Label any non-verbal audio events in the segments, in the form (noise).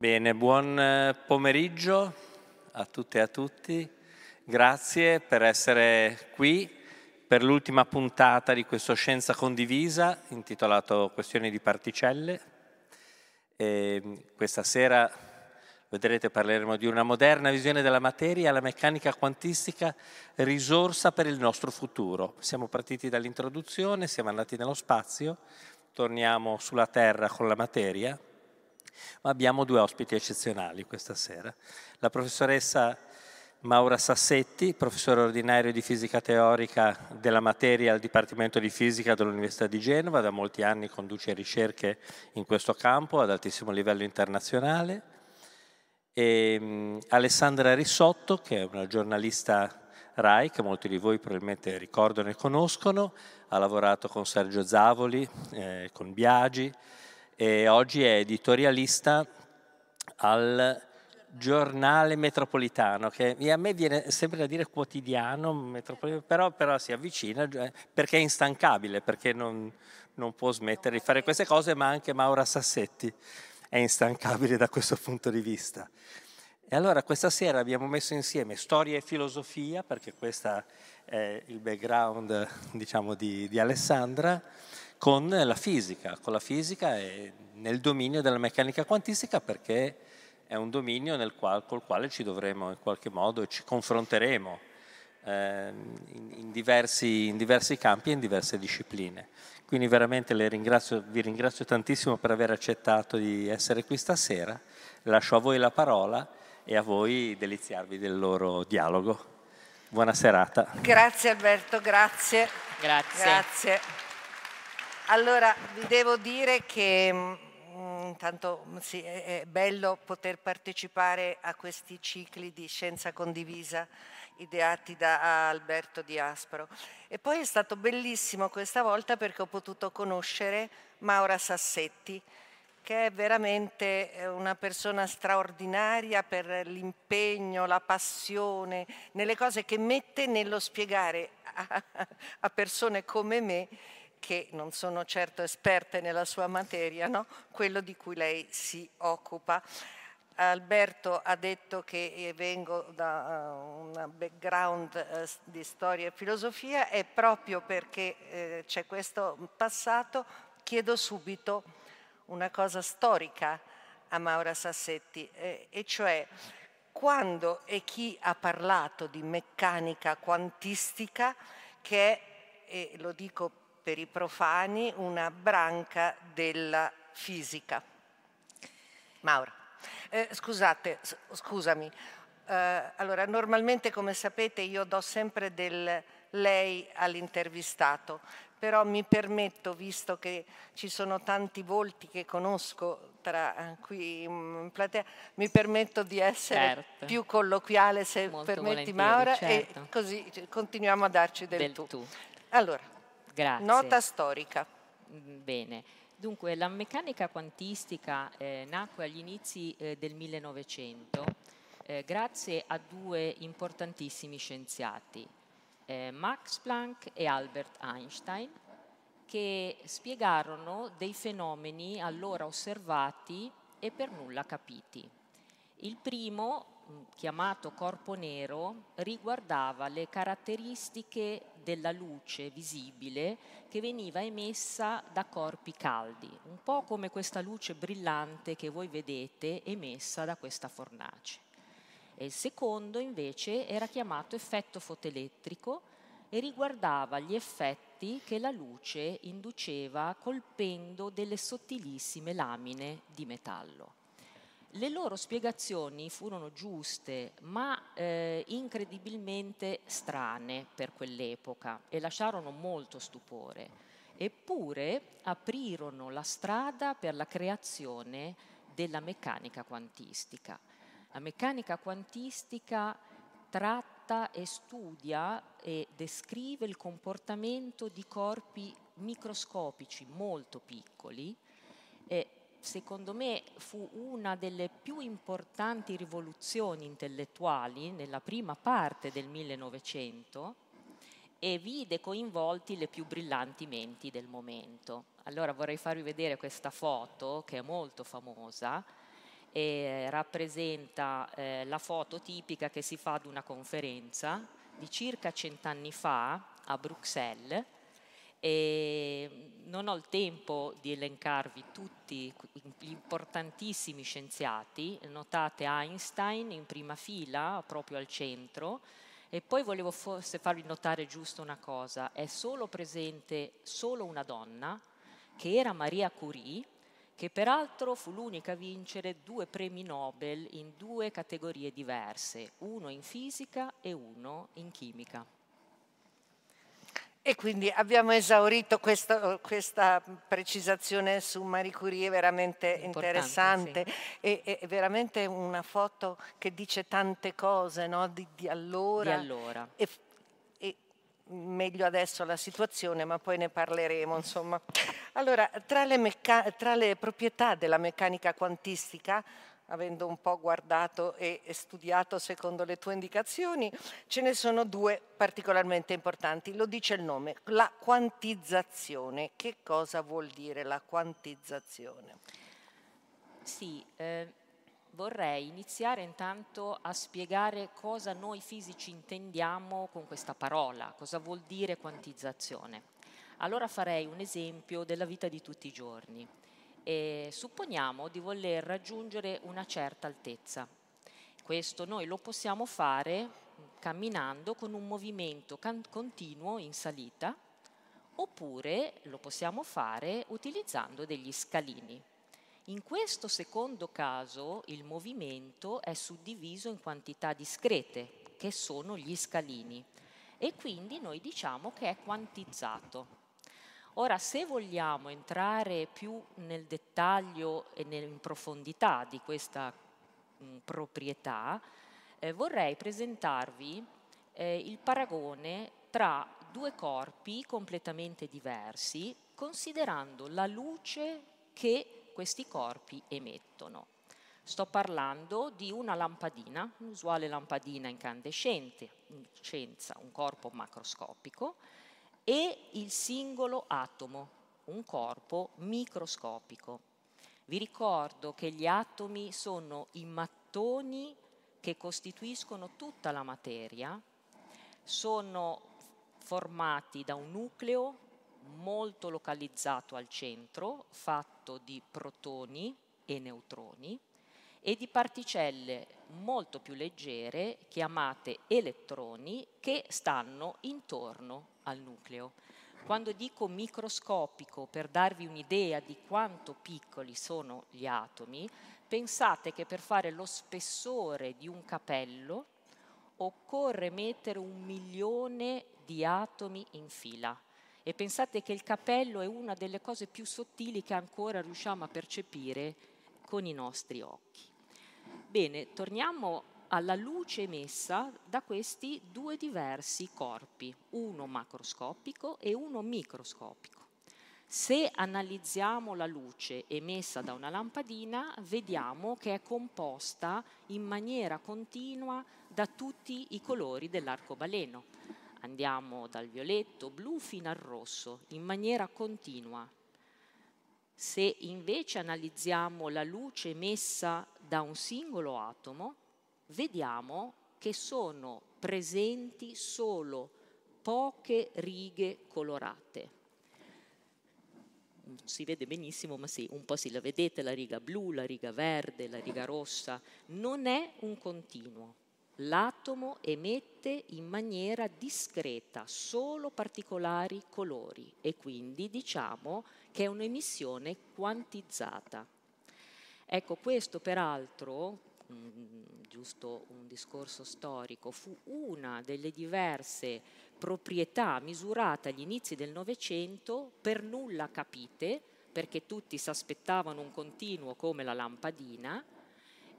Bene, buon eh, pomeriggio a tutte e a tutti. Grazie per essere qui per l'ultima puntata di questo Scienza Condivisa intitolato Questioni di particelle. E mm, questa sera vedrete parleremo di una moderna visione della materia la meccanica quantistica risorsa per il nostro futuro. Siamo partiti dall'introduzione, siamo andati nello spazio, torniamo sulla Terra con la materia ma abbiamo due ospiti eccezionali questa sera. La professoressa Maura Sassetti, professore ordinario di fisica teorica della materia al Dipartimento di Fisica dell'Università di Genova, da molti anni conduce ricerche in questo campo ad altissimo livello internazionale. E Alessandra Risotto, che è una giornalista RAI, che molti di voi probabilmente ricordano e conoscono, ha lavorato con Sergio Zavoli, eh, con Biagi, e oggi è editorialista al giornale metropolitano, che a me viene sempre da dire quotidiano, però, però, si avvicina eh, perché è instancabile, perché non, non, può smettere di fare queste cose, ma anche Maura Sassetti è instancabile da questo punto di vista. E allora questa sera abbiamo messo insieme storia e filosofia, perché questo è il background diciamo, di, di Alessandra, con la fisica, con la fisica e nel dominio della meccanica quantistica perché è un dominio nel qual, col quale ci dovremo in qualche modo ci confronteremo eh, in, in, diversi, in, diversi, campi e in diverse discipline. Quindi veramente ringrazio, vi ringrazio tantissimo per aver accettato di essere qui stasera, lascio a voi la parola e a voi deliziarvi del loro dialogo. Buona serata. Grazie Alberto, grazie. Grazie. grazie. Allora, vi devo dire che mm, intanto sì, è bello poter partecipare a questi cicli di scienza condivisa ideati da Alberto Di Aspro. E poi è stato bellissimo questa volta perché ho potuto conoscere Maura Sassetti, che è veramente eh, una persona straordinaria per l'impegno, la passione, nelle cose che mette nello spiegare a, a persone come me che non sono certo esperte nella sua materia, no? quello di cui lei si occupa. Alberto ha detto che eh, vengo da uh, un background uh, di storia e filosofia e proprio perché c'è questo passato chiedo subito una cosa storica a Maura Sassetti, eh, e cioè quando e chi ha parlato di meccanica quantistica che è, e lo dico per i profani una branca della fisica. Maura. Eh, scusate, scusami. Eh, allora, normalmente, come sapete, io do sempre del lei all'intervistato, però mi permetto, visto che ci sono tanti volti che conosco tra eh, qui in platea, mi permetto di essere certo. più colloquiale, se Molto permetti Maura, certo. e così continuiamo a darci del, del tu. tu. Allora, Grazie. Nota storica. Mm, bene. Dunque, la meccanica quantistica eh, nacque agli inizi eh, del 1900 eh, grazie a due importantissimi scienziati, eh, Max Planck e Albert Einstein, che spiegarono dei fenomeni allora osservati e per nulla capiti. Il primo chiamato corpo nero riguardava le caratteristiche della luce visibile che veniva emessa da corpi caldi, un po' come questa luce brillante che voi vedete emessa da questa fornace. E il secondo invece era chiamato effetto fotoelettrico e riguardava gli effetti che la luce induceva colpendo delle sottilissime lamine di metallo. Le loro spiegazioni furono giuste, ma eh, incredibilmente strane per quell'epoca e lasciarono molto stupore. Eppure aprirono la strada per la creazione della meccanica quantistica. La meccanica quantistica tratta e studia e descrive il comportamento di corpi microscopici molto piccoli e secondo me fu una delle più importanti rivoluzioni intellettuali nella prima parte del 1900 e vide coinvolti le più brillanti menti del momento. Allora vorrei farvi vedere questa foto che è molto famosa e rappresenta eh, la foto tipica che si fa ad una conferenza di circa cent'anni fa a Bruxelles e non ho il tempo di elencarvi tutti gli importantissimi scienziati, notate Einstein in prima fila, proprio al centro, e poi volevo forse farvi notare giusto una cosa, è solo presente solo una donna, che era Maria Curie, che peraltro fu l'unica a vincere due premi Nobel in due categorie diverse, uno in fisica e uno in chimica. E quindi abbiamo esaurito questo, questa precisazione su Marie Curie, veramente interessante sì. e, e, veramente una foto che dice tante cose no? di, di, allora. Di allora. E, e, meglio adesso la situazione, ma poi ne parleremo. Insomma. (laughs) Allora, tra le, tra le proprietà della meccanica quantistica avendo un po' guardato e studiato secondo le tue indicazioni, ce ne sono due particolarmente importanti. Lo dice il nome, la quantizzazione. Che cosa vuol dire la quantizzazione? Sì, eh, vorrei iniziare intanto a spiegare cosa noi fisici intendiamo con questa parola, cosa vuol dire quantizzazione. Allora farei un esempio della vita di tutti i giorni e supponiamo di voler raggiungere una certa altezza. Questo noi lo possiamo fare camminando con un movimento continuo in salita oppure lo possiamo fare utilizzando degli scalini. In questo secondo caso il movimento è suddiviso in quantità discrete, che sono gli scalini, e quindi noi diciamo che è quantizzato. Ora, se vogliamo entrare più nel dettaglio e in profondità di questa mh, proprietà, eh, vorrei presentarvi eh, il paragone tra due corpi completamente diversi, considerando la luce che questi corpi emettono. Sto parlando di una lampadina, un'usuale lampadina incandescente, un corpo macroscopico, e il singolo atomo, un corpo microscopico. Vi ricordo che gli atomi sono i mattoni che costituiscono tutta la materia, sono formati da un nucleo molto localizzato al centro, fatto di protoni e neutroni, e di particelle molto più leggere, chiamate elettroni, che stanno intorno al nucleo. Quando dico microscopico, per darvi un'idea di quanto piccoli sono gli atomi, pensate che per fare lo spessore di un capello occorre mettere un milione di atomi in fila. E pensate che il capello è una delle cose più sottili che ancora riusciamo a percepire con i nostri occhi. Bene, torniamo alla luce emessa da questi due diversi corpi, uno macroscopico e uno microscopico. Se analizziamo la luce emessa da una lampadina, vediamo che è composta in maniera continua da tutti i colori dell'arcobaleno. Andiamo dal violetto, blu fino al rosso, in maniera continua. Se invece analizziamo la luce emessa da un singolo atomo, vediamo che sono presenti solo poche righe colorate. Non si vede benissimo, ma sì, un po' sì, la vedete la riga blu, la riga verde, la riga rossa. Non è un continuo. L'atomo emette in maniera discreta solo particolari colori e quindi diciamo che è un'emissione quantizzata. Ecco, questo peraltro, mh, mm, giusto un discorso storico, fu una delle diverse proprietà misurate agli inizi del Novecento, per nulla capite, perché tutti si aspettavano un continuo come la lampadina,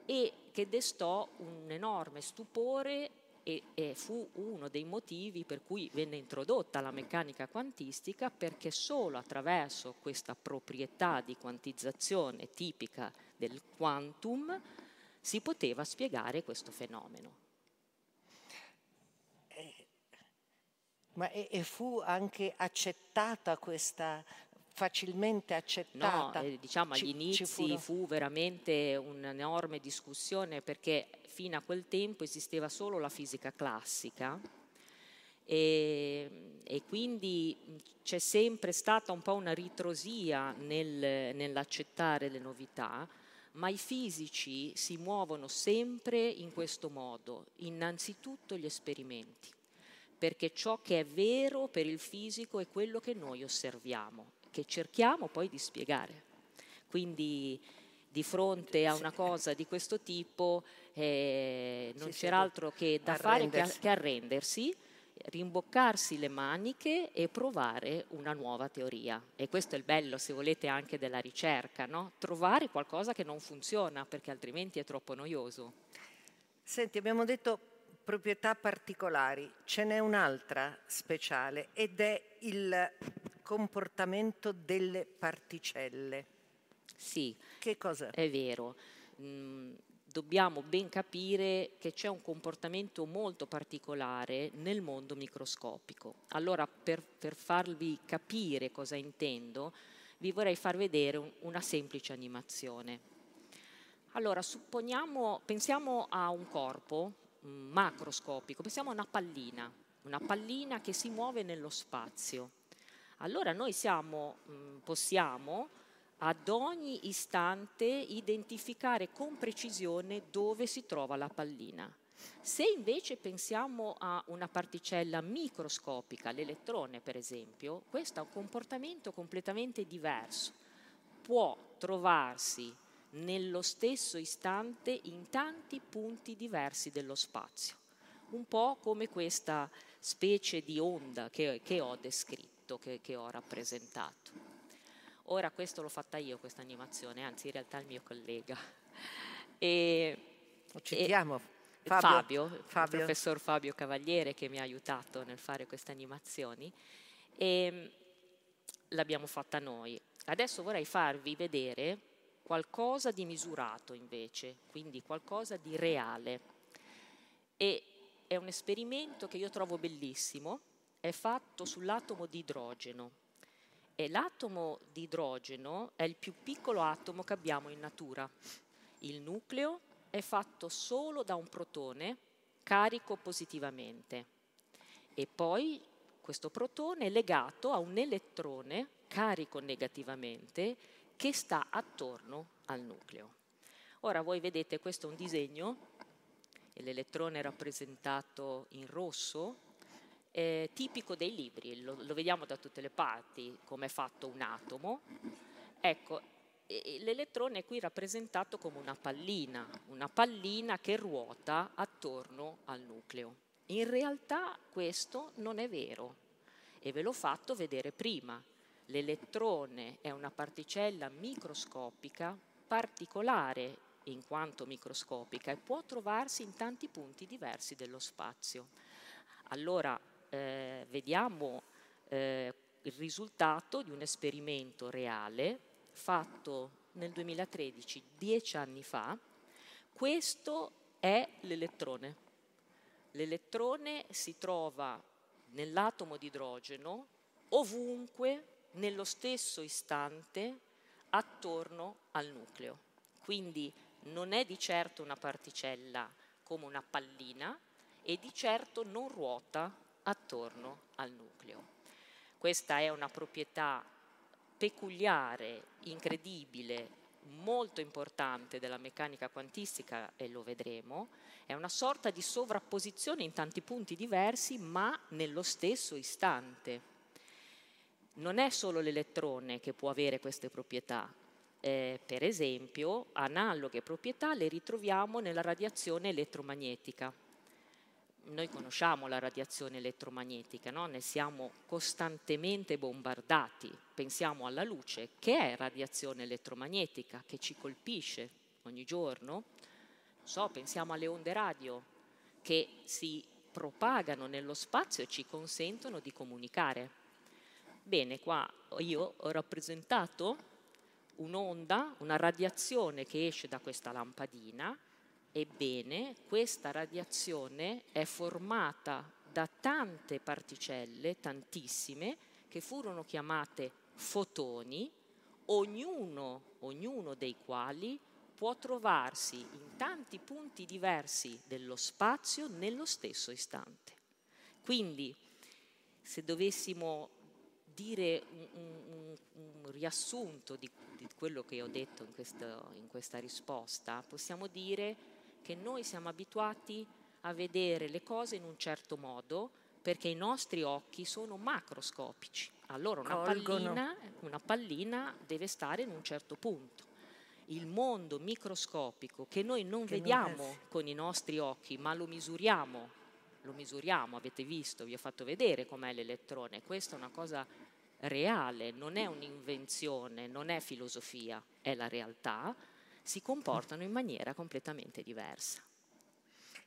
e che destò un enorme stupore e, e, fu uno dei motivi per cui venne introdotta la meccanica quantistica perché solo attraverso questa proprietà di quantizzazione tipica del quantum si poteva spiegare questo fenomeno. Eh, ma e, e fu anche accettata questa facilmente accettata. No, eh, diciamo agli inizi fu veramente un'enorme discussione perché fino a quel tempo esisteva solo la fisica classica e, e quindi c'è sempre stata un po' una ritrosia nel, nell'accettare le novità, ma i fisici si muovono sempre in questo modo, innanzitutto gli esperimenti, perché ciò che è vero per il fisico è quello che noi osserviamo, che cerchiamo poi di spiegare. Quindi di fronte a una cosa di questo tipo eh, non sì, c'era sì, altro che da fare che, che arrendersi rimboccarsi le maniche e provare una nuova teoria. E questo è il bello, se volete, anche della ricerca, no? trovare qualcosa che non funziona perché altrimenti è troppo noioso. Senti, abbiamo detto proprietà particolari, ce n'è un'altra speciale ed è il comportamento delle particelle. Sì, che cosa? È vero. Mm, dobbiamo ben capire che c'è un comportamento molto particolare nel mondo microscopico. Allora, per, per farvi capire cosa intendo, vi vorrei far vedere un, una semplice animazione. Allora, supponiamo, pensiamo a un corpo um, macroscopico, pensiamo a una pallina, una pallina che si muove nello spazio. Allora noi siamo, um, possiamo ad ogni istante identificare con precisione dove si trova la pallina. Se invece pensiamo a una particella microscopica, l'elettrone per esempio, questo ha un comportamento completamente diverso. Può trovarsi nello stesso istante in tanti punti diversi dello spazio, un po' come questa specie di onda che, che ho descritto, che, che ho rappresentato. Ora questo l'ho fatta io, questa animazione, anzi in realtà il mio collega. E, citiamo Fabio, Fabio, Fabio, il professor Fabio Cavaliere che mi ha aiutato nel fare queste animazioni e l'abbiamo fatta noi. Adesso vorrei farvi vedere qualcosa di misurato invece, quindi qualcosa di reale. E è un esperimento che io trovo bellissimo, è fatto sull'atomo di idrogeno e l'atomo di idrogeno è il più piccolo atomo che abbiamo in natura. Il nucleo è fatto solo da un protone carico positivamente e poi questo protone è legato a un elettrone carico negativamente che sta attorno al nucleo. Ora voi vedete questo è un disegno, l'elettrone è rappresentato in rosso eh, tipico dei libri, lo, lo, vediamo da tutte le parti come è fatto un atomo. Ecco, l'elettrone è qui rappresentato come una pallina, una pallina che ruota attorno al nucleo. In realtà questo non è vero e ve l'ho fatto vedere prima. L'elettrone è una particella microscopica particolare in quanto microscopica e può trovarsi in tanti punti diversi dello spazio. Allora eh, vediamo eh, il risultato di un esperimento reale fatto nel 2013, dieci anni fa. Questo è l'elettrone. L'elettrone si trova nell'atomo di idrogeno ovunque, nello stesso istante, attorno al nucleo. Quindi non è di certo una particella come una pallina e di certo non ruota attorno al nucleo. Questa è una proprietà peculiare, incredibile, molto importante della meccanica quantistica e lo vedremo, è una sorta di sovrapposizione in tanti punti diversi ma nello stesso istante. Non è solo l'elettrone che può avere queste proprietà, eh, per esempio analoghe proprietà le ritroviamo nella radiazione elettromagnetica noi conosciamo la radiazione elettromagnetica, no? ne siamo costantemente bombardati. Pensiamo alla luce, che è radiazione elettromagnetica, che ci colpisce ogni giorno. So, pensiamo alle onde radio, che si propagano nello spazio e ci consentono di comunicare. Bene, qua io ho rappresentato un'onda, una radiazione che esce da questa lampadina Ebbene, questa radiazione è formata da tante particelle, tantissime, che furono chiamate fotoni, ognuno, ognuno dei quali può trovarsi in tanti punti diversi dello spazio nello stesso istante. Quindi, se dovessimo dire un, un, un riassunto di, di, quello che ho detto in, questo, in questa risposta, possiamo dire che noi siamo abituati a vedere le cose in un certo modo perché i nostri occhi sono macroscopici. Allora una pallina, una pallina, deve stare in un certo punto. Il mondo microscopico che noi non che vediamo non con i nostri occhi, ma lo misuriamo, lo misuriamo, avete visto, vi ho fatto vedere com'è l'elettrone, questa è una cosa reale, non è un'invenzione, non è filosofia, è la realtà, si comportano in maniera completamente diversa.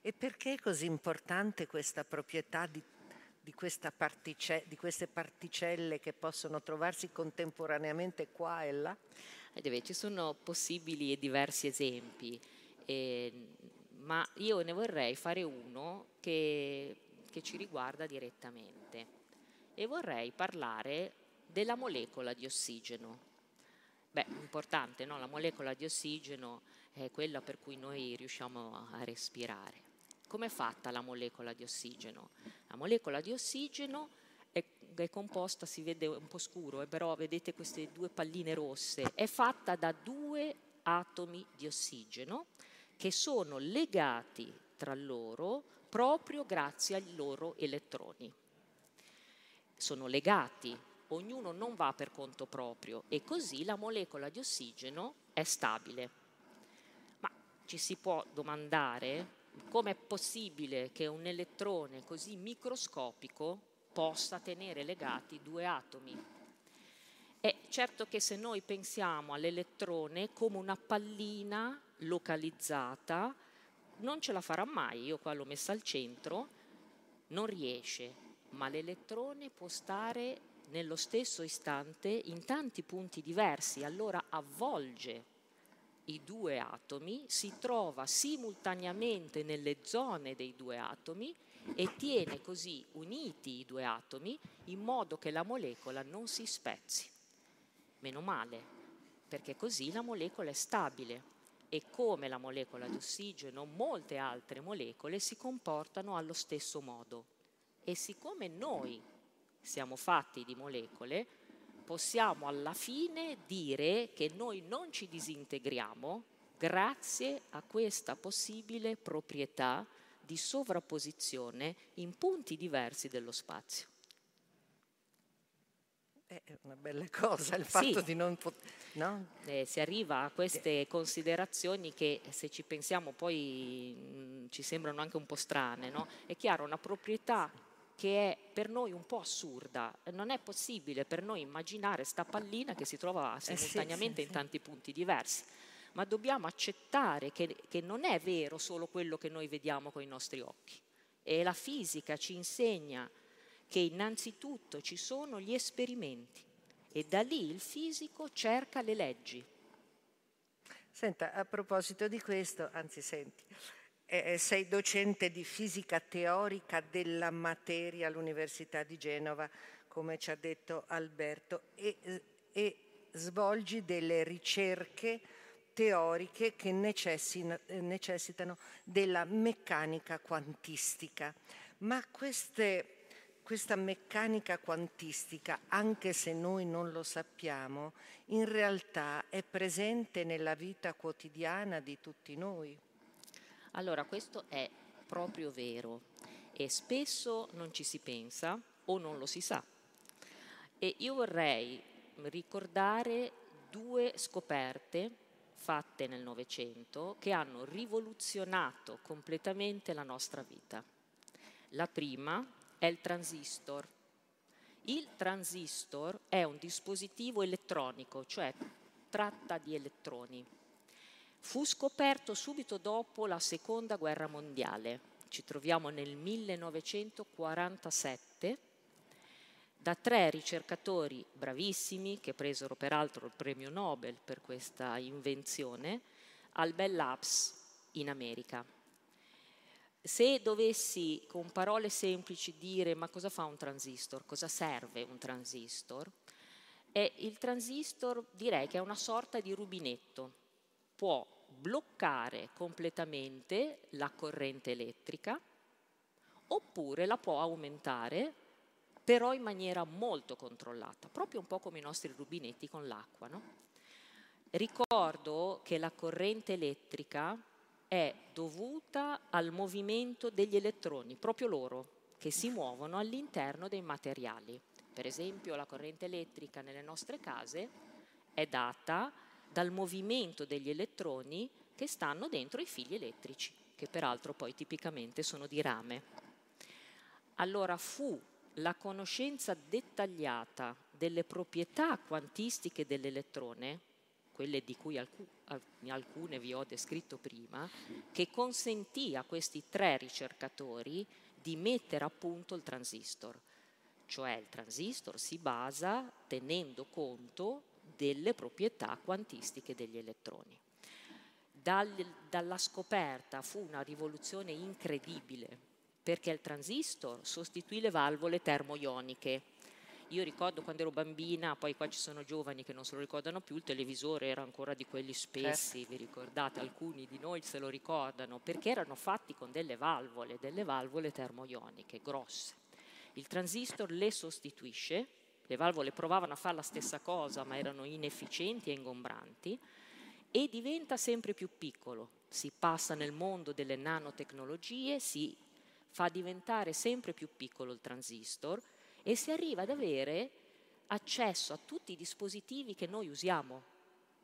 E perché è così importante questa proprietà di, di, partice, di queste particelle che possono trovarsi contemporaneamente qua e là? ci sono possibili e diversi esempi, eh, ma io ne vorrei fare uno che, che ci riguarda direttamente e vorrei parlare della molecola di ossigeno. Beh, importante, no? La molecola di ossigeno è quella per cui noi riusciamo a respirare. Come è fatta la molecola di ossigeno? La molecola di ossigeno è composta, si vede un po' scuro, eh, però vedete queste due palline rosse, è fatta da due atomi di ossigeno che sono legati tra loro proprio grazie ai loro elettroni. Sono legati, ognuno non va per conto proprio e così la molecola di ossigeno è stabile. Ma ci si può domandare come è possibile che un elettrone così microscopico possa tenere legati due atomi. È certo che se noi pensiamo all'elettrone come una pallina localizzata, non ce la farà mai, io qua l'ho messa al centro, non riesce, ma l'elettrone può stare nello stesso istante in tanti punti diversi, allora avvolge i due atomi, si trova simultaneamente nelle zone dei due atomi e tiene così uniti i due atomi in modo che la molecola non si spezzi. Meno male, perché così la molecola è stabile e come la molecola di ossigeno, molte altre molecole si comportano allo stesso modo. E siccome noi siamo fatti di molecole, possiamo alla fine dire che noi non ci disintegriamo grazie a questa possibile proprietà di sovrapposizione in punti diversi dello spazio. È una bella cosa il fatto sì. di non poter... No? Eh, si arriva a queste considerazioni che se ci pensiamo poi mh, mm, ci sembrano anche un po' strane. No? È chiaro, una proprietà che è per noi un po' assurda. Non è possibile per noi immaginare sta pallina che si trova simultaneamente eh sì, sì, in tanti punti diversi ma dobbiamo accettare che, che non è vero solo quello che noi vediamo con i nostri occhi. E la fisica ci insegna che innanzitutto ci sono gli esperimenti e da lì il fisico cerca le leggi. Senta, a proposito di questo, anzi senti, eh, sei docente di fisica teorica della materia all'Università di Genova, come ci ha detto Alberto, e, e svolgi delle ricerche teoriche che necessitano della meccanica quantistica. Ma queste, questa meccanica quantistica, anche se noi non lo sappiamo, in realtà è presente nella vita quotidiana di tutti noi. Allora, questo è proprio vero e spesso non ci si pensa o non lo si sa. E io vorrei ricordare due scoperte fatte nel Novecento che hanno rivoluzionato completamente la nostra vita. La prima è il transistor. Il transistor è un dispositivo elettronico, cioè tratta di elettroni. Fu scoperto subito dopo la seconda guerra mondiale. Ci troviamo nel 1947 da tre ricercatori bravissimi che presero peraltro il premio Nobel per questa invenzione al Bell Labs in America. Se dovessi con parole semplici dire ma cosa fa un transistor, cosa serve un transistor, E il transistor direi che è una sorta di rubinetto, può bloccare completamente la corrente elettrica oppure la può aumentare però in maniera molto controllata, proprio un po' come i nostri rubinetti con l'acqua. No? Ricordo che la corrente elettrica è dovuta al movimento degli elettroni, proprio loro, che si muovono all'interno dei materiali. Per esempio la corrente elettrica nelle nostre case è data dal movimento degli elettroni che stanno dentro i fili elettrici, che peraltro poi tipicamente sono di rame. Allora fu la conoscenza dettagliata delle proprietà quantistiche dell'elettrone, quelle di cui alcune vi ho descritto prima, che consentì a questi tre ricercatori di mettere a punto il transistor. Cioè il transistor si basa tenendo conto delle proprietà quantistiche degli elettroni. Dal, dalla scoperta fu una rivoluzione incredibile perché il transistor sostituì le valvole termoioniche. Io ricordo quando ero bambina, poi qua ci sono giovani che non se lo ricordano più, il televisore era ancora di quelli spessi, certo. vi ricordate? Alcuni di noi se lo ricordano, perché erano fatti con delle valvole, delle valvole termoioniche grosse. Il transistor le sostituisce, le valvole provavano a fare la stessa cosa ma erano inefficienti e ingombranti e diventa sempre più piccolo. Si passa nel mondo delle nanotecnologie, si fa diventare sempre più piccolo il transistor e si arriva ad avere accesso a tutti i dispositivi che noi usiamo.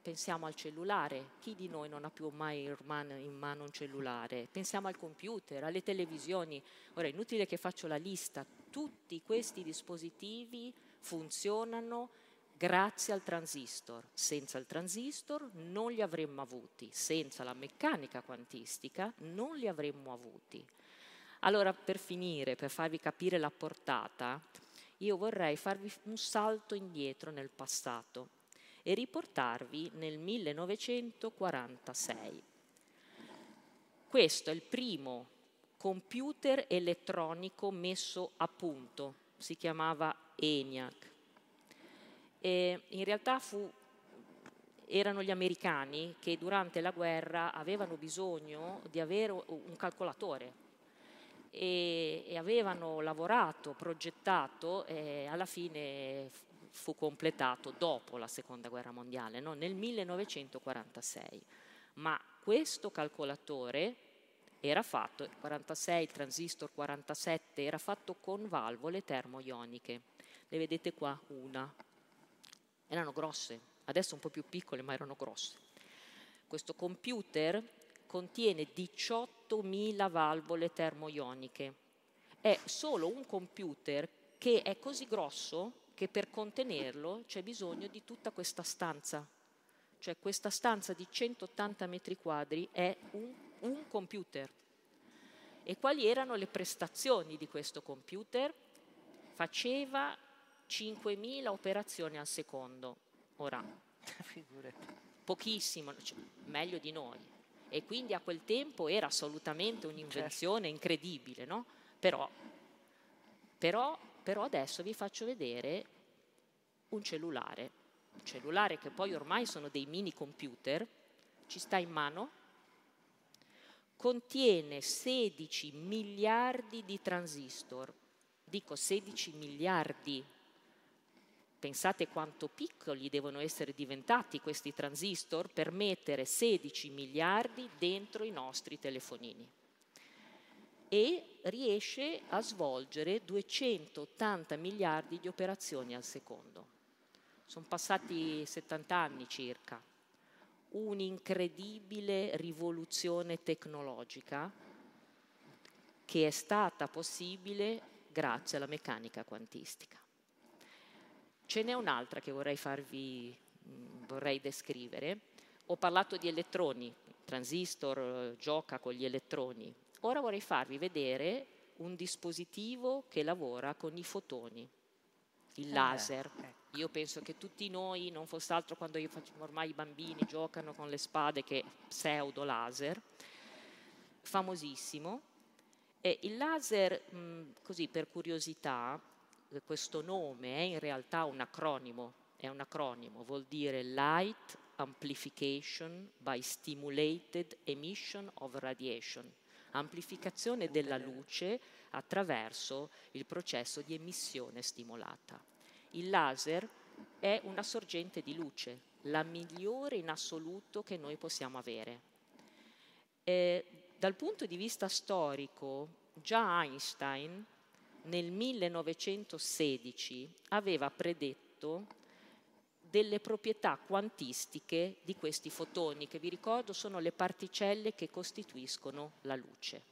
Pensiamo al cellulare, chi di noi non ha più mai in mano un cellulare? Pensiamo al computer, alle televisioni. Ora è inutile che faccio la lista, tutti questi dispositivi funzionano grazie al transistor. Senza il transistor non li avremmo avuti, senza la meccanica quantistica non li avremmo avuti. Allora, per finire, per farvi capire la portata, io vorrei farvi un salto indietro nel passato e riportarvi nel 1946. Questo è il primo computer elettronico messo a punto, si chiamava ENIAC. E in realtà fu, erano gli americani che durante la guerra avevano bisogno di avere un calcolatore e, e avevano lavorato, progettato e alla fine fu completato dopo la seconda guerra mondiale, no? nel 1946. Ma questo calcolatore era fatto, il 46, il transistor 47, era fatto con valvole termoioniche. Le vedete qua una. Erano grosse, adesso un po' più piccole, ma erano grosse. Questo computer contiene 18.000 valvole termoioniche. È solo un computer che è così grosso che per contenerlo c'è bisogno di tutta questa stanza. Cioè questa stanza di 180 metri quadri è un, un computer. E quali erano le prestazioni di questo computer? Faceva 5.000 operazioni al secondo. Ora, (laughs) pochissimo, cioè, meglio di noi. E quindi a quel tempo era assolutamente un'invenzione certo. incredibile, no? Però, però, però adesso vi faccio vedere un cellulare, un cellulare che poi ormai sono dei mini computer, ci sta in mano, contiene 16 miliardi di transistor, dico 16 miliardi Pensate quanto piccoli devono essere diventati questi transistor per mettere 16 miliardi dentro i nostri telefonini. E riesce a svolgere 280 miliardi di operazioni al secondo. Sono passati 70 anni circa. Un'incredibile rivoluzione tecnologica che è stata possibile grazie alla meccanica quantistica. Ce n'è un'altra che vorrei farvi, mm, vorrei descrivere. Ho parlato di elettroni, il transistor gioca con gli elettroni. Ora vorrei farvi vedere un dispositivo che lavora con i fotoni, il eh, laser. Ecco. Io penso che tutti noi, non fosse altro quando io faccio, ormai i bambini giocano con le spade che pseudo laser, famosissimo. E il laser, mh, così per curiosità, questo nome è in realtà un acronimo è un acronimo, vuol dire Light Amplification by Stimulated Emission of Radiation, amplificazione della luce attraverso il processo di emissione stimolata. Il laser è una sorgente di luce, la migliore in assoluto che noi possiamo avere. Eh, dal punto di vista storico, già Einstein nel 1916 aveva predetto delle proprietà quantistiche di questi fotoni, che vi ricordo sono le particelle che costituiscono la luce.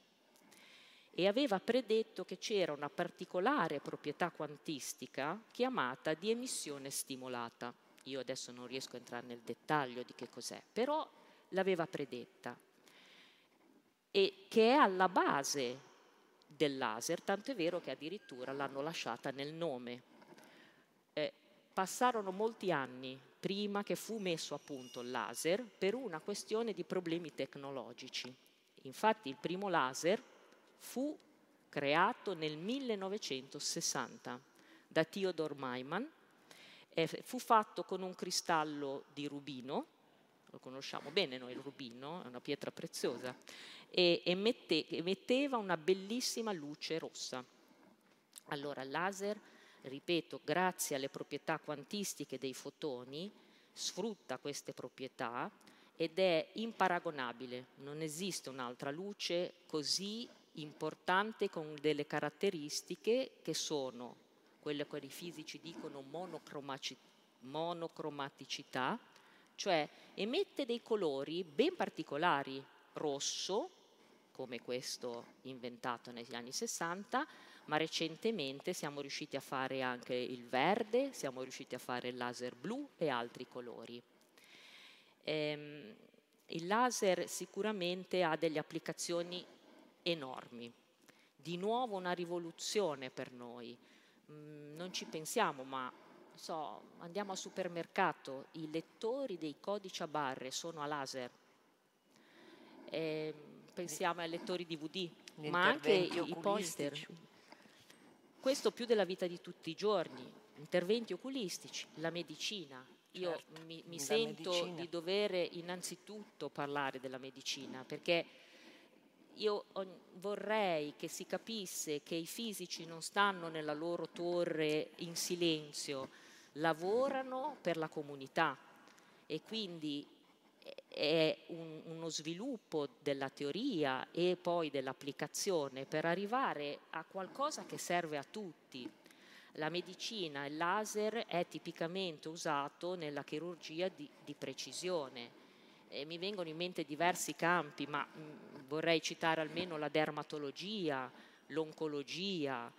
E aveva predetto che c'era una particolare proprietà quantistica chiamata di emissione stimolata. Io adesso non riesco a entrare nel dettaglio di che cos'è, però l'aveva predetta e che è alla base del laser, tanto è vero che addirittura l'hanno lasciata nel nome. Eh, passarono molti anni prima che fu messo a punto il laser per una questione di problemi tecnologici. Infatti il primo laser fu creato nel 1960 da Theodor Maiman, e fu fatto con un cristallo di rubino, lo conosciamo bene noi il rubino, è una pietra preziosa, e emette, emetteva una bellissima luce rossa. Allora il laser ripeto, grazie alle proprietà quantistiche dei fotoni, sfrutta queste proprietà ed è imparagonabile. Non esiste un'altra luce così importante con delle caratteristiche che sono quelle che i fisici dicono monocromaticità, cioè emette dei colori ben particolari, rosso, come questo inventato negli anni 60, ma recentemente siamo riusciti a fare anche il verde, siamo riusciti a fare il laser blu e altri colori. Ehm, il laser sicuramente ha delle applicazioni enormi, di nuovo una rivoluzione per noi. Mm, non ci pensiamo, ma so, andiamo al supermercato, i lettori dei codici a barre sono a laser. Eh, pensiamo ai lettori DVD, ma anche i poster questo più della vita di tutti i giorni, interventi oculistici, la medicina. Io certo, mi, mi sento medicina. di dover innanzitutto parlare della medicina perché io vorrei che si capisse che i fisici non stanno nella loro torre in silenzio, lavorano per la comunità e quindi è un, uno sviluppo della teoria e poi dell'applicazione per arrivare a qualcosa che serve a tutti. La medicina, il laser è tipicamente usato nella chirurgia di, di precisione. E mi vengono in mente diversi campi, ma mm, vorrei citare almeno la dermatologia, l'oncologia,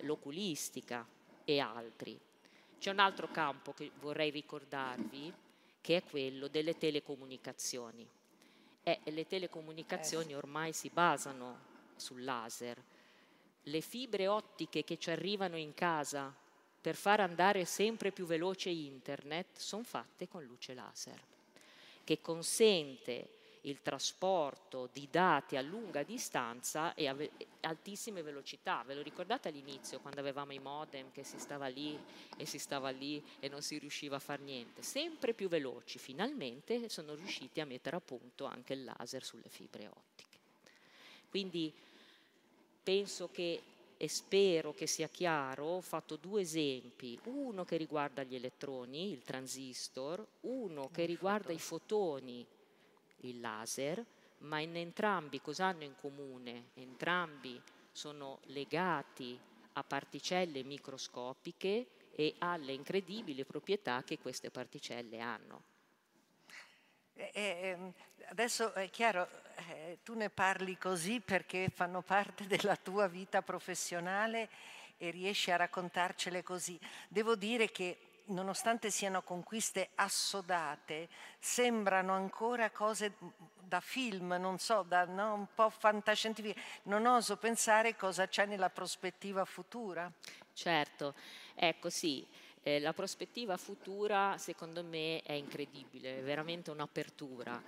l'oculistica e altri. C'è un altro campo che vorrei ricordarvi, che è quello delle telecomunicazioni. E le telecomunicazioni eh ormai si basano sul laser. Le fibre ottiche che ci arrivano in casa per far andare sempre più veloce internet sono fatte con luce laser, che consente il trasporto di dati a lunga distanza e a altissime velocità. Ve lo ricordate all'inizio quando avevamo i modem che si stava lì e si stava lì e non si riusciva a fare niente? Sempre più veloci, finalmente sono riusciti a mettere a punto anche il laser sulle fibre ottiche. Quindi penso che e spero che sia chiaro, ho fatto due esempi, uno che riguarda gli elettroni, il transistor, uno che riguarda i fotoni, il laser, ma in entrambi cosa hanno in comune? Entrambi sono legati a particelle microscopiche e alle incredibili proprietà che queste particelle hanno. Eh, eh, adesso è chiaro, eh, tu ne parli così perché fanno parte (laughs) della tua vita professionale e riesci a raccontarcele così. Devo dire che nonostante siano conquiste assodate, sembrano ancora cose da film, non so, da, no, un po' fantascientifiche. Non oso pensare cosa c'è nella prospettiva futura. Certo, ecco sì. Eh, la prospettiva futura secondo me è incredibile, è veramente un'apertura.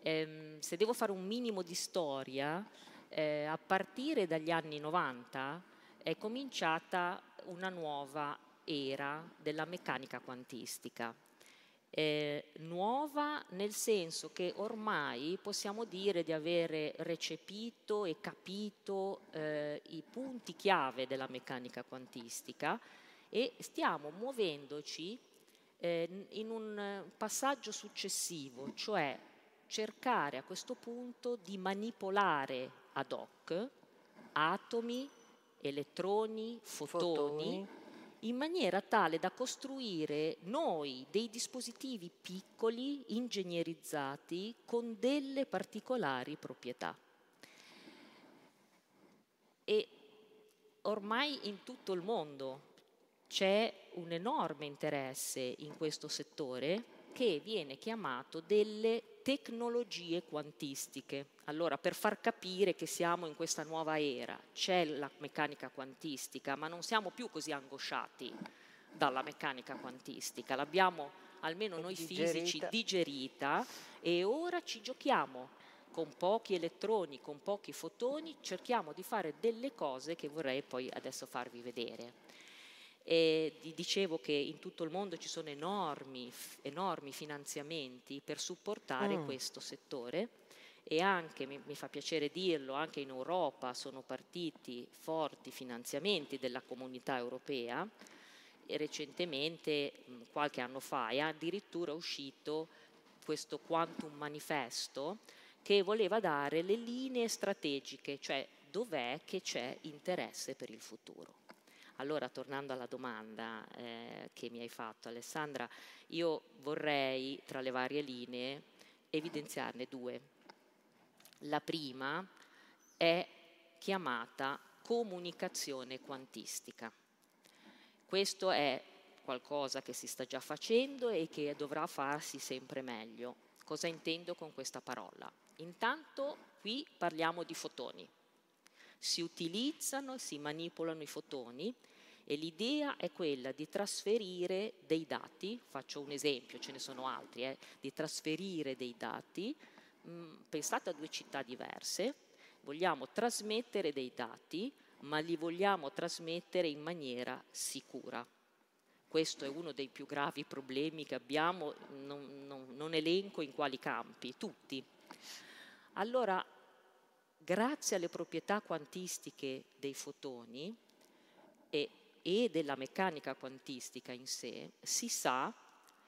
Eh, se devo fare un minimo di storia, eh, a partire dagli anni 90 è cominciata una nuova era della meccanica quantistica. Eh, nuova nel senso che ormai possiamo dire di avere recepito e capito eh, i punti chiave della meccanica quantistica e stiamo muovendoci eh, in un passaggio successivo, cioè cercare a questo punto di manipolare ad hoc atomi, elettroni, fotoni, fotoni in maniera tale da costruire noi dei dispositivi piccoli, ingegnerizzati, con delle particolari proprietà. E ormai in tutto il mondo c'è un enorme interesse in questo settore che viene chiamato delle tecnologie quantistiche. Allora, per far capire che siamo in questa nuova era, c'è la meccanica quantistica, ma non siamo più così angosciati dalla meccanica quantistica, l'abbiamo almeno noi digerita. fisici digerita e ora ci giochiamo con pochi elettroni, con pochi fotoni, cerchiamo di fare delle cose che vorrei poi adesso farvi vedere. E dicevo che in tutto il mondo ci sono enormi, enormi finanziamenti per supportare mm. questo settore e anche, mi, mi, fa piacere dirlo, anche in Europa sono partiti forti finanziamenti della comunità europea e recentemente, qualche anno fa, è addirittura uscito questo Quantum Manifesto che voleva dare le linee strategiche, cioè dov'è che c'è interesse per il futuro. Allora, tornando alla domanda eh, che mi hai fatto, Alessandra, io vorrei, tra le varie linee, evidenziarne due. La prima è chiamata comunicazione quantistica. Questo è qualcosa che si sta già facendo e che dovrà farsi sempre meglio. Cosa intendo con questa parola? Intanto qui parliamo di fotoni, si utilizzano si manipolano i fotoni e l'idea è quella di trasferire dei dati, faccio un esempio, ce ne sono altri, eh, di trasferire dei dati, mh, mm, pensate a due città diverse, vogliamo trasmettere dei dati, ma li vogliamo trasmettere in maniera sicura. Questo è uno dei più gravi problemi che abbiamo, non, non, non elenco in quali campi, tutti. Allora, grazie alle proprietà quantistiche dei fotoni e, e della meccanica quantistica in sé, si sa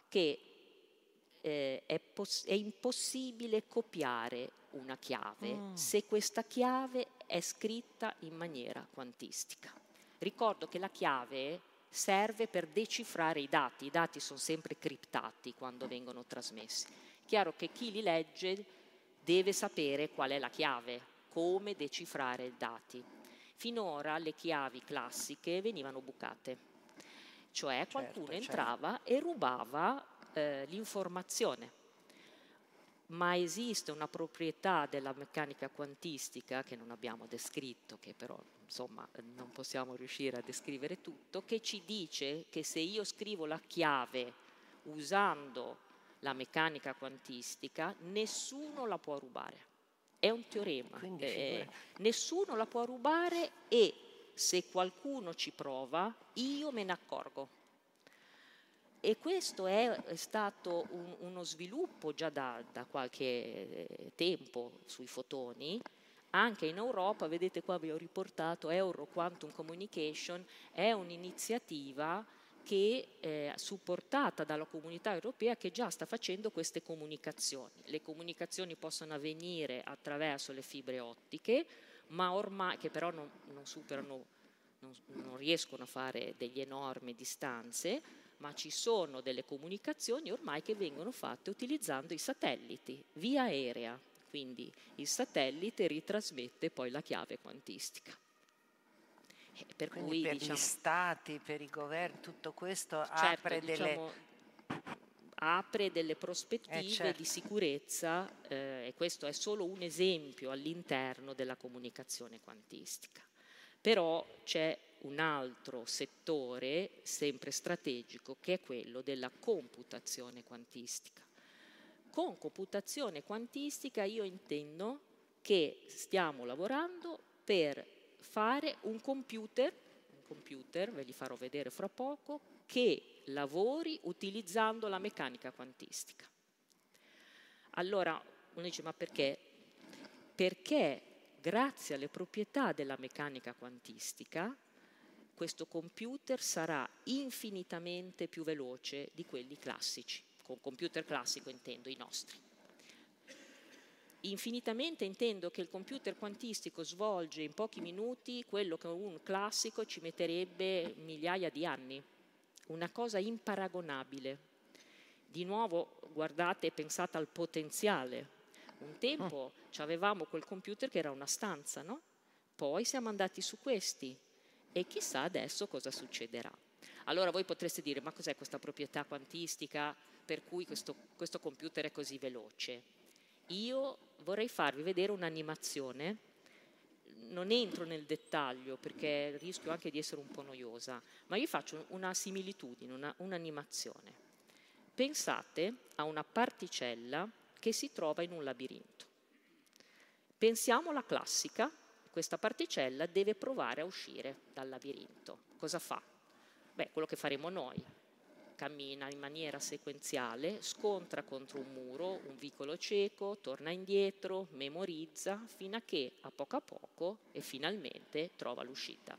che eh, è, è, impossibile copiare una chiave mm. se questa chiave è scritta in maniera quantistica. Ricordo che la chiave serve per decifrare i dati, i dati sono sempre criptati quando vengono trasmessi. Chiaro che chi li legge deve sapere qual è la chiave, come decifrare i dati. Finora le chiavi classiche venivano bucate, cioè certo, qualcuno certo, entrava certo. e rubava eh, l'informazione. Ma esiste una proprietà della meccanica quantistica che non abbiamo descritto, che però insomma non possiamo riuscire a descrivere tutto, che ci dice che se io scrivo la chiave usando la meccanica quantistica, nessuno la può rubare è un teorema, eh, nessuno la può rubare e se qualcuno ci prova io me ne accorgo. E questo è stato un, uno sviluppo già da, da qualche eh, tempo sui fotoni, anche in Europa, vedete qua vi ho riportato Euro Quantum Communication, è un'iniziativa che è supportata dalla comunità europea che già sta facendo queste comunicazioni. Le comunicazioni possono avvenire attraverso le fibre ottiche, ma ormai, che però non, non superano, non, non riescono a fare delle enormi distanze, ma ci sono delle comunicazioni ormai che vengono fatte utilizzando i satelliti, via aerea. Quindi il satellite ritrasmette poi la chiave quantistica. Per cui, per diciamo, gli stati, per i governi, tutto questo certo, apre delle... Diciamo, apre delle prospettive eh, certo. di sicurezza eh, e questo è solo un esempio all'interno della comunicazione quantistica. Però c'è un altro settore sempre strategico che è quello della computazione quantistica. Con computazione quantistica io intendo che stiamo lavorando per fare un computer, un computer, ve li farò vedere fra poco, che lavori utilizzando la meccanica quantistica. Allora uno dice ma perché? Perché grazie alle proprietà della meccanica quantistica questo computer sarà infinitamente più veloce di quelli classici. Con computer classico intendo i nostri. Infinitamente intendo che il computer quantistico svolge in pochi minuti quello che un classico ci metterebbe migliaia di anni. Una cosa imparagonabile. Di nuovo guardate e pensate al potenziale. Un tempo mm. avevamo quel computer che era una stanza, no? Poi siamo andati su questi e chissà adesso cosa succederà. Allora voi potreste dire, ma cos'è questa proprietà quantistica per cui questo, questo computer è così veloce? Io vorrei farvi vedere un'animazione, non entro nel dettaglio perché rischio anche di essere un po' noiosa, ma vi faccio una similitudine, una, un'animazione. Pensate a una particella che si trova in un labirinto. Pensiamo alla classica, questa particella deve provare a uscire dal labirinto. Cosa fa? Beh, quello che faremo noi, cammina in maniera sequenziale, scontra contro un muro, un vicolo cieco, torna indietro, memorizza, fino a che a poco a poco e finalmente trova l'uscita.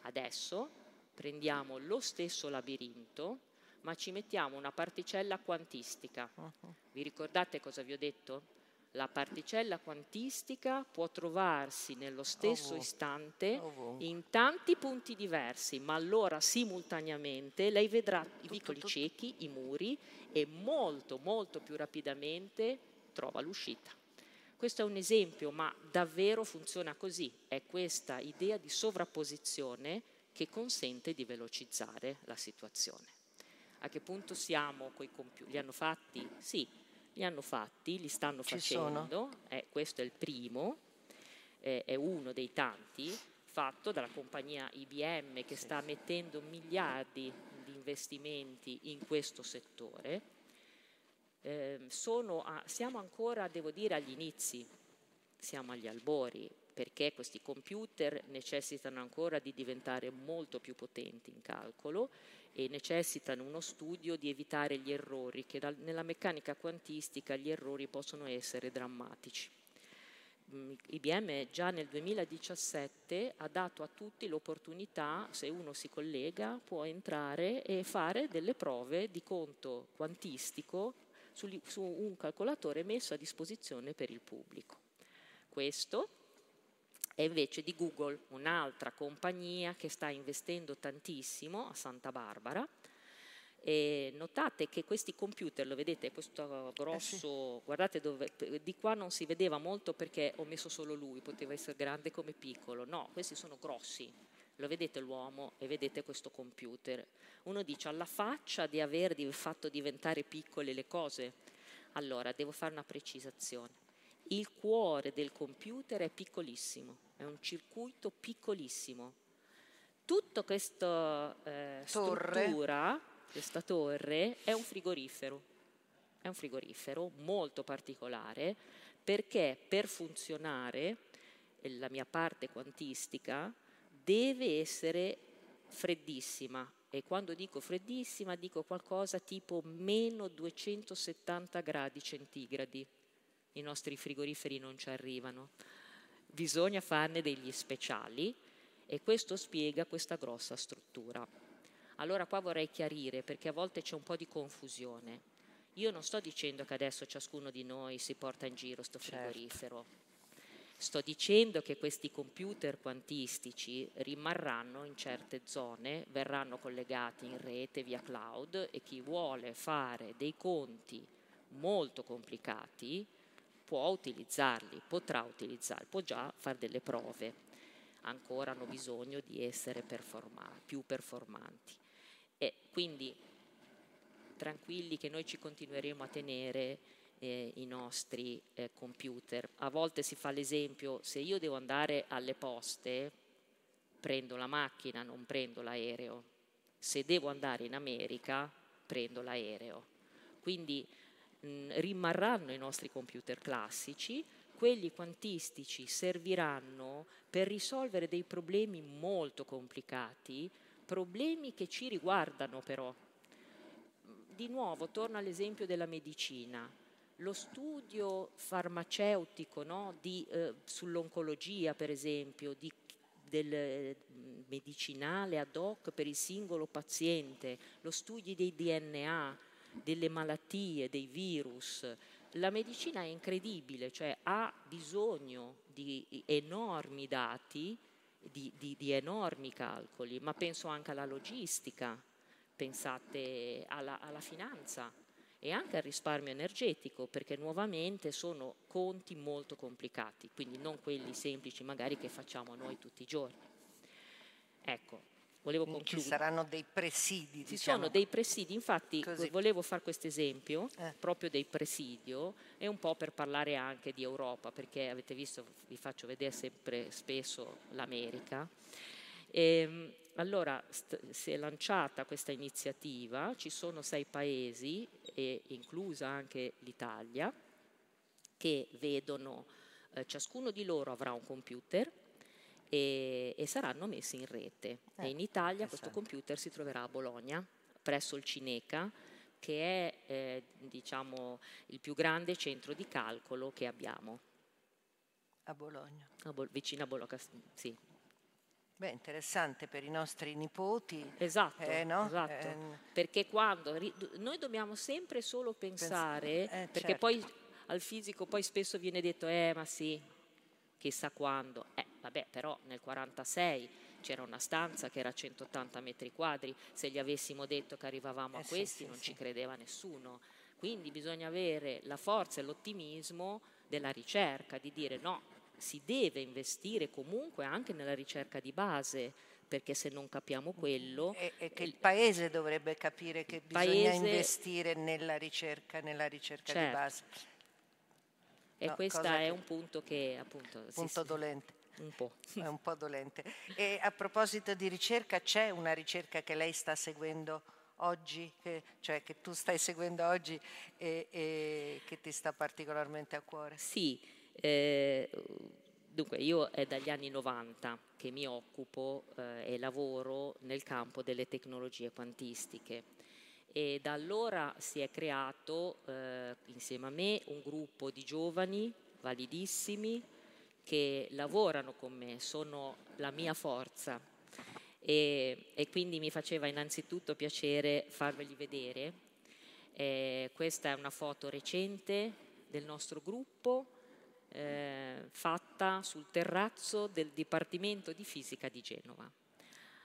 Adesso prendiamo lo stesso labirinto, ma ci mettiamo una particella quantistica. Uh-huh. Vi ricordate cosa vi ho detto? La particella quantistica può trovarsi nello stesso oh, istante oh, in tanti punti diversi, ma allora simultaneamente lei vedrà i vicoli ciechi, i muri e molto, molto più rapidamente trova l'uscita. Questo è un esempio, ma davvero funziona così. È questa idea di sovrapposizione che consente di velocizzare la situazione. A che punto siamo con i computer? Li hanno fatti? Sì, li hanno fatti, li stanno Ci facendo, eh, questo è il primo, eh, è uno dei tanti, fatto dalla compagnia IBM che sta mettendo miliardi di investimenti in questo settore. Eh, a, siamo ancora, devo dire, agli inizi, siamo agli albori, perché questi computer necessitano ancora di diventare molto più potenti in calcolo e necessitano uno studio di evitare gli errori, che dal, nella meccanica quantistica gli errori possono essere drammatici. Mm, IBM già nel 2017 ha dato a tutti l'opportunità, se uno si collega, può entrare e fare delle prove di conto quantistico su, su un calcolatore messo a disposizione per il pubblico. Questo è invece di Google, un'altra compagnia che sta investendo tantissimo a Santa Barbara. E notate che questi computer, lo vedete, questo grosso, eh sì. guardate dove, di qua non si vedeva molto perché ho messo solo lui, poteva essere grande come piccolo, no, questi sono grossi, lo vedete l'uomo e vedete questo computer. Uno dice alla faccia di aver fatto diventare piccole le cose, allora devo fare una precisazione il cuore del computer è piccolissimo, è un circuito piccolissimo. Tutta questa eh, struttura, questa torre, è un frigorifero. È un frigorifero molto particolare perché per funzionare la mia parte quantistica deve essere freddissima e quando dico freddissima dico qualcosa tipo meno 270 gradi centigradi i nostri frigoriferi non ci arrivano. Bisogna farne degli speciali e questo spiega questa grossa struttura. Allora qua vorrei chiarire perché a volte c'è un po' di confusione. Io non sto dicendo che adesso ciascuno di noi si porta in giro questo certo. frigorifero. Certo. Sto dicendo che questi computer quantistici rimarranno in certe zone, verranno collegati in rete via cloud e chi vuole fare dei conti molto complicati può utilizzarli, potrà utilizzarli, può già fare delle prove, ancora hanno bisogno di essere performa- più performanti. E quindi tranquilli che noi ci continueremo a tenere eh, i nostri eh, computer. A volte si fa l'esempio, se io devo andare alle poste, prendo la macchina, non prendo l'aereo. Se devo andare in America, prendo l'aereo. Quindi rimarranno i nostri computer classici, quelli quantistici serviranno per risolvere dei problemi molto complicati, problemi che ci riguardano però. Di nuovo, torno all'esempio della medicina. Lo studio farmaceutico no, di, eh, sull'oncologia, per esempio, di, del medicinale ad hoc per il singolo paziente, lo studio dei DNA, delle malattie, dei virus, la medicina è incredibile, cioè ha bisogno di enormi dati, di, di, di enormi calcoli, ma penso anche alla logistica, pensate alla, alla finanza e anche al risparmio energetico, perché nuovamente sono conti molto complicati, quindi non quelli semplici magari che facciamo noi tutti i giorni. Ecco, volevo concludere. Ci saranno dei presidi. Ci diciamo. sono dei presidi, infatti Così. volevo fare questo esempio eh. proprio dei presidio e un po' per parlare anche di Europa, perché avete visto, vi faccio vedere sempre spesso l'America. E, ehm, allora st- si è lanciata questa iniziativa, ci sono sei paesi, e inclusa anche l'Italia, che vedono, eh, ciascuno di loro avrà un computer e, e saranno messi in rete. Eh, e in Italia questo computer si troverà a Bologna, presso il Cineca, che è eh, diciamo, il più grande centro di calcolo che abbiamo. A Bologna. A Bo- vicino a Bologna, sì. Beh, interessante per i nostri nipoti. Esatto, eh, no? esatto. Eh, perché quando ri- noi dobbiamo sempre solo pensare, Pens- eh, perché certo. poi al fisico poi spesso viene detto, eh ma sì, chissà quando. Vabbè, però nel 46 c'era una stanza che era 180 metri quadri, se gli avessimo detto che arrivavamo eh a questi sì, non sì. ci credeva nessuno. Quindi bisogna avere la forza e l'ottimismo della ricerca, di dire no, si deve investire comunque anche nella ricerca di base, perché se non capiamo quello... E, e che il paese dovrebbe capire che bisogna paese, investire nella ricerca, nella ricerca certo. di base. E no, questo è un punto che appunto... Punto sì, dolente. Un po'. È un po' dolente. E a proposito di ricerca, c'è una ricerca che lei sta seguendo oggi, che, cioè che tu stai seguendo oggi e, e, che ti sta particolarmente a cuore? Sì, eh, dunque io è dagli anni 90 che mi occupo eh, e lavoro nel campo delle tecnologie quantistiche e da allora si è creato eh, insieme a me un gruppo di giovani validissimi che lavorano con me, sono la mia forza e, e quindi mi faceva innanzitutto piacere farveli vedere. Eh, questa è una foto recente del nostro gruppo eh, fatta sul terrazzo del Dipartimento di Fisica di Genova.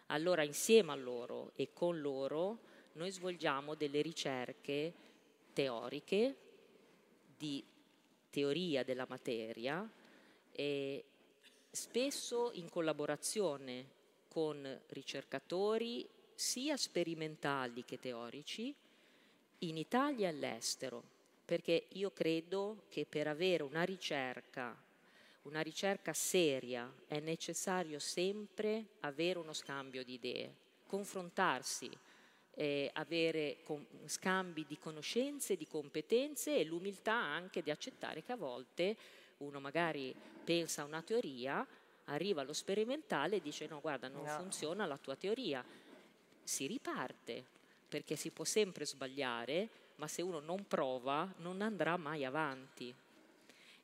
Allora insieme a loro e con loro noi svolgiamo delle ricerche teoriche di teoria della materia e spesso in collaborazione con ricercatori sia sperimentali che teorici in Italia e all'estero, perché io credo che per avere una ricerca, una ricerca seria, è necessario sempre avere uno scambio di idee, confrontarsi, eh, avere scambi di conoscenze, di competenze e l'umiltà anche di accettare che a volte uno magari pensa a una teoria, arriva allo sperimentale e dice no guarda non no. funziona la tua teoria, si riparte perché si può sempre sbagliare, ma se uno non prova non andrà mai avanti.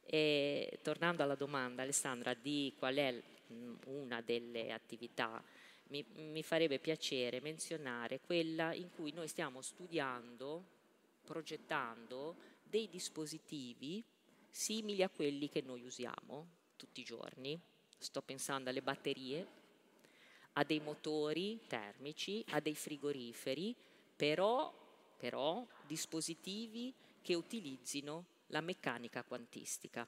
E, tornando alla domanda Alessandra di qual è una delle attività mi, mi farebbe piacere menzionare quella in cui noi stiamo studiando, progettando dei dispositivi simili a quelli che noi usiamo tutti i giorni. Sto pensando alle batterie, a dei motori termici, a dei frigoriferi, però, però dispositivi che utilizzino la meccanica quantistica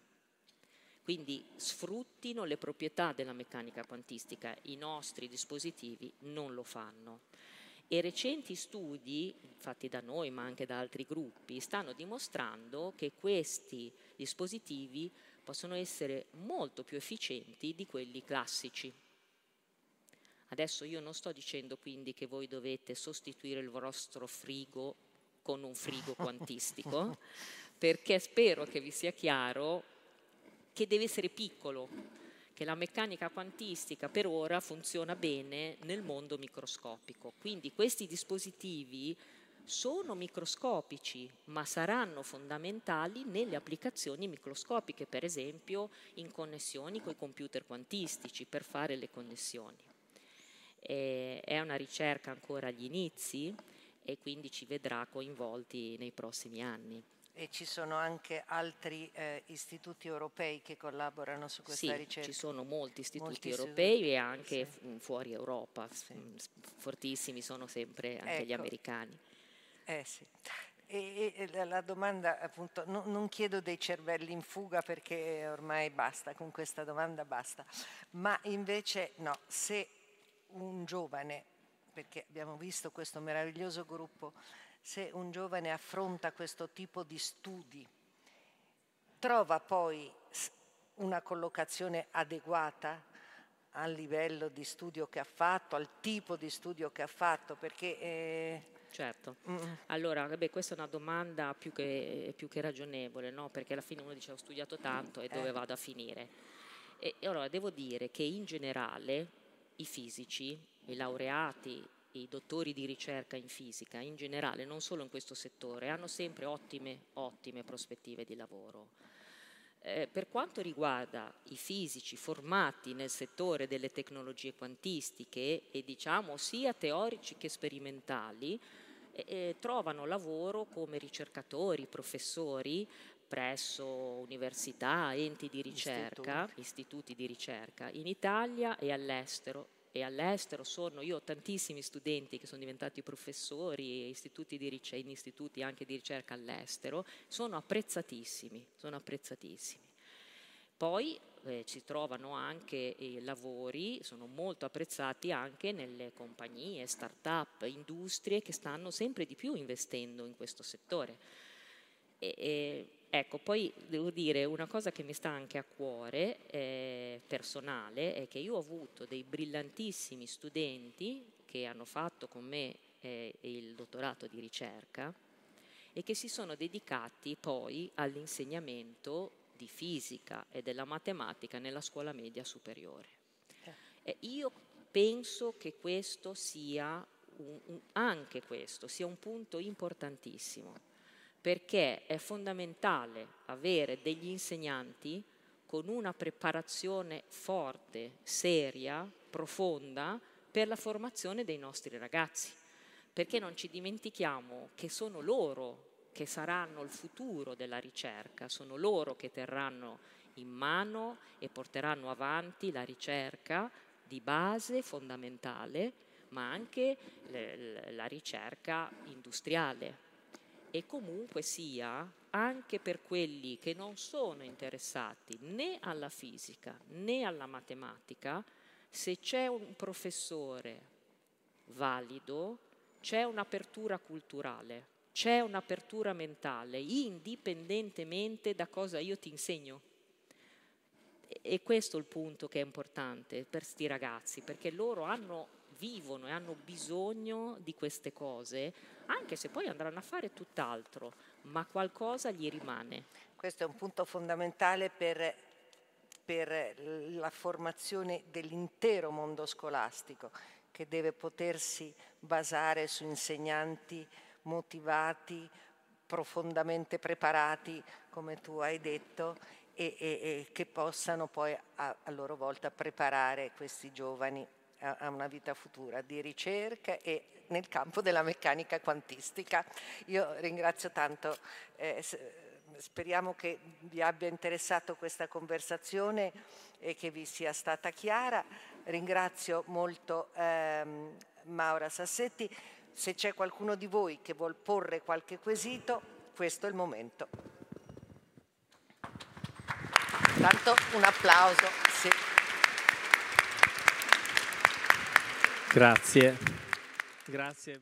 quindi sfruttino le proprietà della meccanica quantistica. I nostri dispositivi non lo fanno. E recenti studi, fatti da noi ma anche da altri gruppi, stanno dimostrando che questi dispositivi possono essere molto più efficienti di quelli classici. Adesso io non sto dicendo quindi che voi dovete sostituire il vostro frigo con un frigo (laughs) quantistico, perché spero che vi sia chiaro che deve essere piccolo, che la meccanica quantistica per ora funziona bene nel mondo microscopico. Quindi questi dispositivi sono microscopici, ma saranno fondamentali nelle applicazioni microscopiche, per esempio in connessioni con i computer quantistici, per fare le connessioni. E è una ricerca ancora agli inizi e quindi ci vedrà coinvolti nei prossimi anni. E ci sono anche altri eh, istituti europei che collaborano su questa sì, ricerca? ci sono molti istituti molti europei istituti. e anche sì. fuori Europa, sì. fortissimi sono sempre anche ecco. gli americani. Eh sì. E, e la domanda appunto, no, non chiedo dei cervelli in fuga perché ormai basta, con questa domanda basta, ma invece no, se un giovane, perché abbiamo visto questo meraviglioso gruppo, se un giovane affronta questo tipo di studi, trova poi una collocazione adeguata al livello di studio che ha fatto, al tipo di studio che ha fatto, perché... Eh, Certo, mm. allora beh, questa è una domanda più che, più che ragionevole, no? perché alla fine uno dice ho studiato tanto e dove eh. vado a finire? E, e allora devo dire che in generale i fisici, i laureati, i dottori di ricerca in fisica, in generale, non solo in questo settore, hanno sempre ottime, ottime prospettive di lavoro. Eh, per quanto riguarda i fisici formati nel settore delle tecnologie quantistiche e diciamo sia teorici che sperimentali, eh, trovano lavoro come ricercatori, professori presso università, enti di ricerca, istituti. istituti di ricerca in Italia e all'estero e all'estero sono, io ho tantissimi studenti che sono diventati professori istituti ricerca, in istituti anche di ricerca all'estero, sono apprezzatissimi, sono apprezzatissimi. Poi eh, ci trovano anche eh, lavori, sono molto apprezzati anche nelle compagnie, start-up, industrie che stanno sempre di più investendo in questo settore. E, e, ecco, poi devo dire una cosa che mi sta anche a cuore, eh, personale, è che io ho avuto dei brillantissimi studenti che hanno fatto con me eh, il dottorato di ricerca e che si sono dedicati poi all'insegnamento di fisica e della matematica nella scuola media superiore. E io penso che questo sia un, un, anche questo sia un punto importantissimo, perché è fondamentale avere degli insegnanti con una preparazione forte, seria, profonda per la formazione dei nostri ragazzi, perché non ci dimentichiamo che sono loro che saranno il futuro della ricerca, sono loro che terranno in mano e porteranno avanti la ricerca di base fondamentale, ma anche la ricerca industriale. E comunque sia, anche per quelli che non sono interessati né alla fisica né alla matematica, se c'è un professore valido, c'è un'apertura culturale c'è un'apertura mentale, indipendentemente da cosa io ti insegno. E questo è il punto che è importante per questi ragazzi, perché loro hanno, vivono e hanno bisogno di queste cose, anche se poi andranno a fare tutt'altro, ma qualcosa gli rimane. Questo è un punto fondamentale per, per la formazione dell'intero mondo scolastico, che deve potersi basare su insegnanti motivati, profondamente preparati, come tu hai detto, e, e, e che possano poi a, a, loro volta preparare questi giovani a, una vita futura di ricerca e nel campo della meccanica quantistica. Io ringrazio tanto, eh, speriamo che vi abbia interessato questa conversazione e che vi sia stata chiara. Ringrazio molto ehm, Maura Sassetti. Se c'è qualcuno di voi che vuol porre qualche quesito, questo è il momento. Tanto un applauso. Sì. Grazie. Grazie.